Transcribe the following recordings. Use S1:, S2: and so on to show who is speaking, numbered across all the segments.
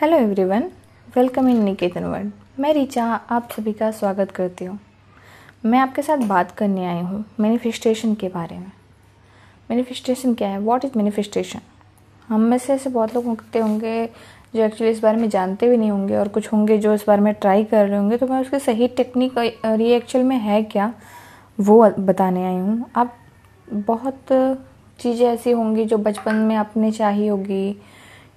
S1: Hello everyone welcome in Niketan world मैं रिचा, आप सभी का स्वागत करती हूँ। मैं आपके साथ बात करने आई हूँ मैनिफेस्टेशन के बारे में। मैनिफेस्टेशन क्या है? व्हाट इज़ मैनिफेस्टेशन हम में से ऐसे बहुत लोग होते होंगे जो एक्चुअली इस बारे में जानते भी नहीं होंगे और कुछ होंगे जो इस बारे में ट्राई कर रहे होंगे। तो मैं उसकी सही टेक्निक और ये एक्चुअल में है क्या, वो बताने आई हूँ। आप बहुत चीज़ें ऐसी होंगी जो बचपन में आपने चाही होगी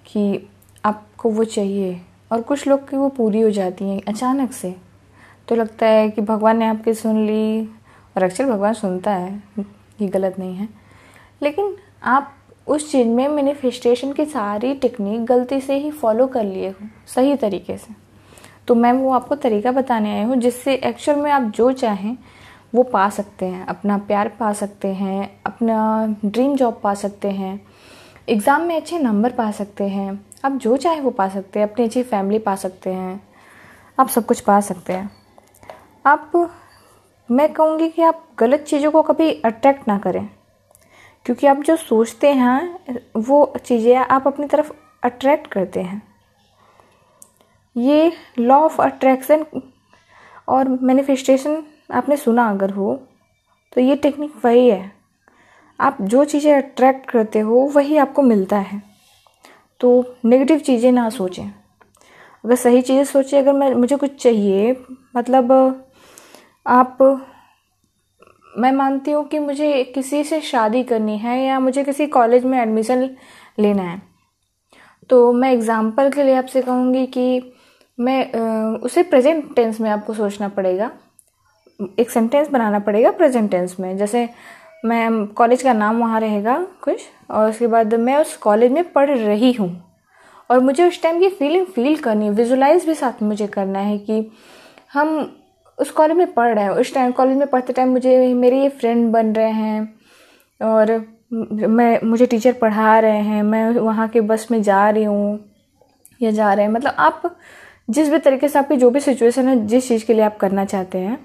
S1: कि आपको वो चाहिए। और कुछ लोग की वो पूरी हो जाती हैं अचानक से। तो लगता है कि भगवान ने आपकी सुन ली और अक्सर भगवान सुनता है, ये गलत नहीं है। लेकिन आप उस चीज़ में मैनिफेस्टेशन की सारी टेक्निक गलती से ही फॉलो कर लिए हो, सही तरीके से। तो मैं वो आपको तरीका बताने आई हूँ जिससे एक्चुअल में आप जो चाहें, वो पा सकते हैं, अपना प्यार पा सकते हैं, अपना ड्रीम जॉब पा सकते हैं एग्ज़ाम में अच्छे नंबर पा सकते हैं आप जो चाहे वो पा सकते हैं, अपनी अच्छी फैमिली पा सकते हैं। आप सब कुछ पा सकते हैं। आप, मैं कहूँगी कि आप गलत चीज़ों को कभी अट्रैक्ट ना करें। क्योंकि आप जो सोचते हैं, वो चीज़ें आप अपनी तरफ़ अट्रैक्ट करते हैं। ये लॉ ऑफ़ अट्रैक्शन और मैनिफेस्टेशन आपने सुना अगर हो तो ये टेक्निक वही है। आप जो चीज़ें अट्रैक्ट करते हो, वही आपको मिलता है। तो नेगेटिव चीज़ें ना सोचें। अगर सही चीज़ें सोचें, अगर मैं, मुझे कुछ चाहिए मतलब आप, मैं मानती हूँ कि मुझे किसी से शादी करनी है या मुझे किसी कॉलेज में एडमिशन लेना है। तो मैं एग्ज़ाम्पल के लिए आपसे कहूँगी कि मैं उसे प्रेजेंट टेंस में आपको सोचना पड़ेगा। एक सेंटेंस बनाना पड़ेगा प्रेजेंट टेंस में। जैसे मैं कॉलेज का नाम वहाँ रहेगा कुछ, और उसके बाद मैं उस कॉलेज में पढ़ रही हूँ। और मुझे उस टाइम की फीलिंग फील करनी है विजुलाइज भी साथ मुझे करना है कि हम उस कॉलेज में पढ़ रहे हैं। उस टाइम कॉलेज में पढ़ते टाइम मुझे मेरे ये फ्रेंड बन रहे हैं, और मैं, मुझे टीचर पढ़ा रहे हैं, मैं वहाँ के बस में जा रही हूँ, या जा रहे हैं। मतलब आप जिस भी तरीके से आपकी जो भी सिचुएशन है, जिस चीज़ के लिए आप करना चाहते हैं,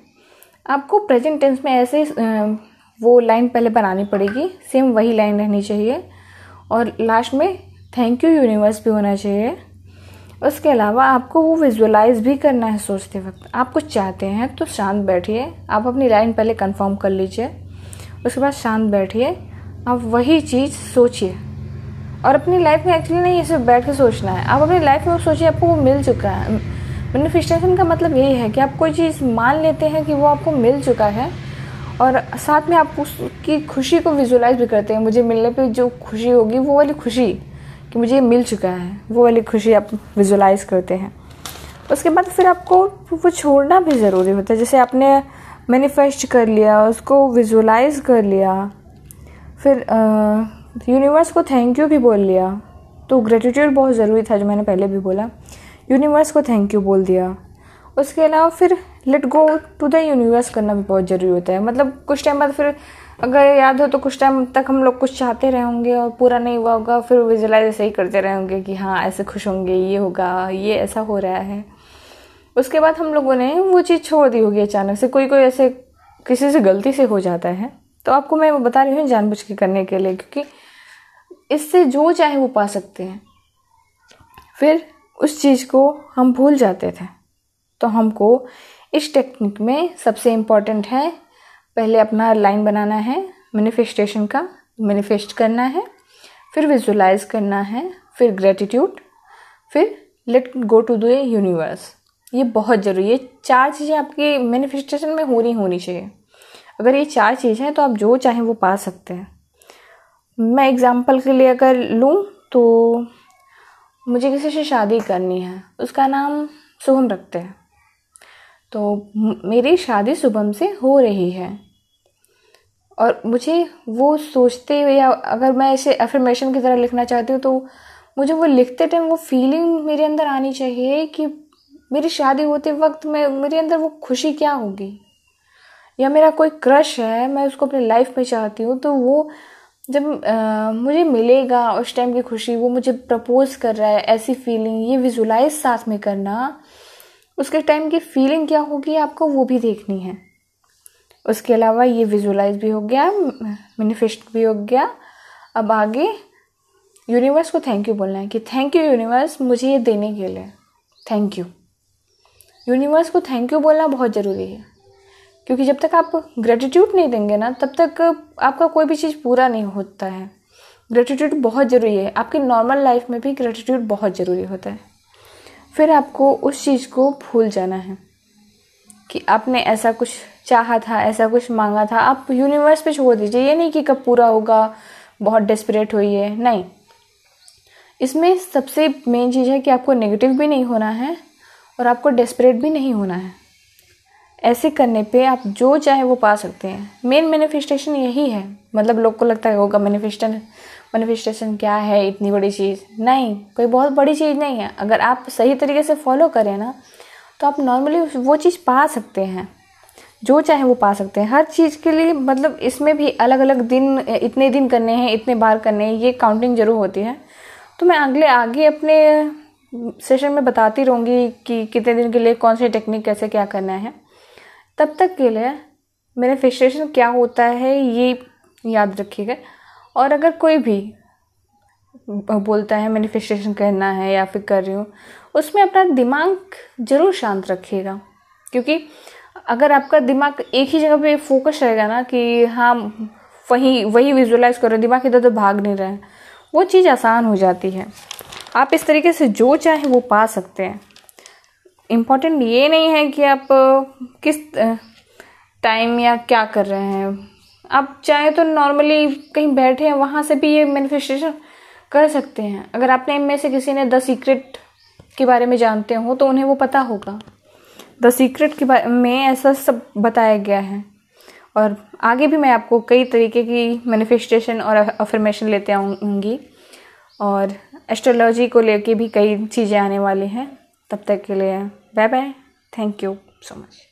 S1: आपको प्रेजेंट टेंस में ऐसे वो लाइन पहले बनानी पड़ेगी। सेम वही लाइन रहनी चाहिए। और लास्ट में थैंक यू यूनिवर्स भी होना चाहिए। उसके अलावा आपको वो विजुअलाइज भी करना है सोचते वक्त। आप कुछ चाहते हैं तो शांत बैठिए। आप अपनी लाइन पहले कंफर्म कर लीजिए। उसके बाद शांत बैठिए। आप वही चीज़ सोचिए। और अपनी लाइफ में एक्चुअली नहीं ऐसे बैठ के सोचना है। आप अपनी लाइफ में सोचिए, आपको वो मिल चुका है। मैनिफेस्टेशन का मतलब यही है कि आप कोई चीज़ मान लेते हैं कि वो आपको मिल चुका है। और साथ में आप उसकी खुशी को विजुलाइज भी करते हैं। मुझे मिलने पे जो खुशी होगी, वो वाली खुशी कि मुझे ये मिल चुका है, वो वाली खुशी आप विजुलाइज करते हैं। उसके बाद फिर आपको वो छोड़ना भी ज़रूरी होता है। जैसे आपने मैनिफेस्ट कर लिया, उसको विजुलाइज कर लिया, फिर यूनिवर्स को थैंक यू भी बोल लिया। तो ग्रेटिट्यूड बहुत ज़रूरी था जो मैंने पहले भी बोला। यूनिवर्स को थैंक यू बोल दिया। उसके अलावा फिर let go to the universe करना भी बहुत ज़रूरी होता है। मतलब कुछ टाइम बाद फिर अगर याद हो तो कुछ टाइम तक हम लोग कुछ चाहते रहे होंगे और पूरा नहीं हुआ होगा, फिर विजुलाइज ऐसे ही करते रहे होंगे कि हाँ ऐसे खुश होंगे, ये होगा, ये ऐसा हो रहा है। उसके बाद हम लोगों ने वो चीज़ छोड़ दी होगी अचानक से। कोई कोई ऐसे किसी से गलती से हो जाता है। तो आपको मैं वो बता रही हूँ जानबूझ के करने के लिए, क्योंकि इससे जो चाहे वो पा सकते हैं। फिर उस चीज़ को हम भूल जाते थे। तो हमको इस टेक्निक में सबसे इंपॉर्टेंट है, पहले अपना लाइन बनाना है मैनिफेस्टेशन का मैनिफेस्ट करना है, फिर विजुलाइज करना है, फिर ग्रेटिट्यूड फिर let go to the universe ये बहुत ज़रूरी है। चार चीज़ें आपकी मैनिफेस्टेशन में होनी होनी चाहिए। अगर ये चार चीज़ हैं तो आप जो चाहें वो पा सकते हैं। मैं एग्ज़ाम्पल के लिए अगर लूँ तो मुझे किसी से शादी करनी है। उसका नाम शुभम रखते हैं। तो मेरी शादी शुभम से हो रही है। और मुझे वो सोचते हुए या अगर मैं इसे अफर्मेशन की तरह लिखना चाहती हूँ तो मुझे वो लिखते टाइम वो फीलिंग मेरे अंदर आनी चाहिए कि मेरी शादी होते वक्त मैं मेरे अंदर वो खुशी क्या होगी? या मेरा कोई क्रश है मैं उसको अपनी लाइफ में चाहती हूँ तो वो जब आ, मुझे मिलेगा उस टाइम की खुशी वो मुझे प्रपोज कर रहा है ऐसी फीलिंग ये विजुलाइज साथ में करना उसके टाइम की फीलिंग क्या होगी आपको वो भी देखनी है। उसके अलावा ये विजुलाइज भी हो गया मैनिफेस्ट भी हो गया। अब आगे यूनिवर्स को थैंक यू बोलना है कि थैंक यू यूनिवर्स मुझे ये देने के लिए। थैंक यू यूनिवर्स को थैंक यू बोलना बहुत ज़रूरी है। क्योंकि जब तक आप ग्रेटिट्यूड नहीं देंगे ना, तब तक आपका कोई भी चीज़ पूरा नहीं होता है। ग्रेटिट्यूड बहुत ज़रूरी है। आपकी नॉर्मल लाइफ में भी ग्रेटिट्यूड बहुत ज़रूरी होता है। फिर आपको उस चीज़ को भूल जाना है कि आपने ऐसा कुछ चाहा था, ऐसा कुछ मांगा था। आप यूनिवर्स पे छोड़ दीजिए। ये नहीं कि कब पूरा होगा, बहुत डेस्परेट है। नहीं। इसमें सबसे मेन चीज़ है कि आपको नेगेटिव भी नहीं होना है और आपको डेस्परेट भी नहीं होना है। ऐसे करने पे आप जो चाहे वो पा सकते हैं। मेन मैनिफेस्टेशन यही है। मतलब लोग को लगता है, होगा मैनिफेस्टेशन मैनिफेस्टेशन क्या है? इतनी बड़ी चीज़? नहीं, कोई बहुत बड़ी चीज़ नहीं है। अगर आप सही तरीके से फॉलो करें ना तो आप नॉर्मली वो चीज़ पा सकते हैं। जो चाहे वो पा सकते हैं। हर चीज़ के लिए मतलब इसमें भी अलग अलग दिन, इतने दिन करने हैं, इतने बार करने हैं, ये काउंटिंग ज़रूर होती है। तो मैं अगले, आगे अपने सेशन में बताती रहूँगी कि कितने दिन के लिए कौन सी टेक्निक कैसे क्या करना है। तब तक के लिए मैनिफेस्टेशन क्या होता है, ये याद रखिएगा। और अगर कोई भी बोलता है मैनिफेस्टेशन करना है या फिर कर रही हूँ, उसमें अपना दिमाग ज़रूर शांत रखिएगा। क्योंकि अगर आपका दिमाग एक ही जगह पे फोकस रहेगा ना कि हाँ वही वही विजुअलाइज करो दिमाग इधर उधर भाग नहीं रहे वो चीज़ आसान हो जाती है। आप इस तरीके से जो चाहे वो पा सकते हैं। इंपॉर्टेंट ये नहीं है कि आप किस टाइम या क्या कर रहे हैं। आप चाहे तो नॉर्मली कहीं बैठे हैं, वहाँ से भी ये मैनिफेस्टेशन कर सकते हैं। अगर आपने इनमें से किसी ने द सीक्रेट के बारे में जानते हो तो उन्हें वो पता होगा। द सीक्रेट के बारे में ऐसा सब बताया गया है। और आगे भी मैं आपको कई तरीके की मैनिफेस्टेशन और अफर्मेशन लेते आऊँगी और एस्ट्रोलॉजी को लेके भी कई चीज़ें आने वाली हैं। तब तक के लिए bye bye thank you so much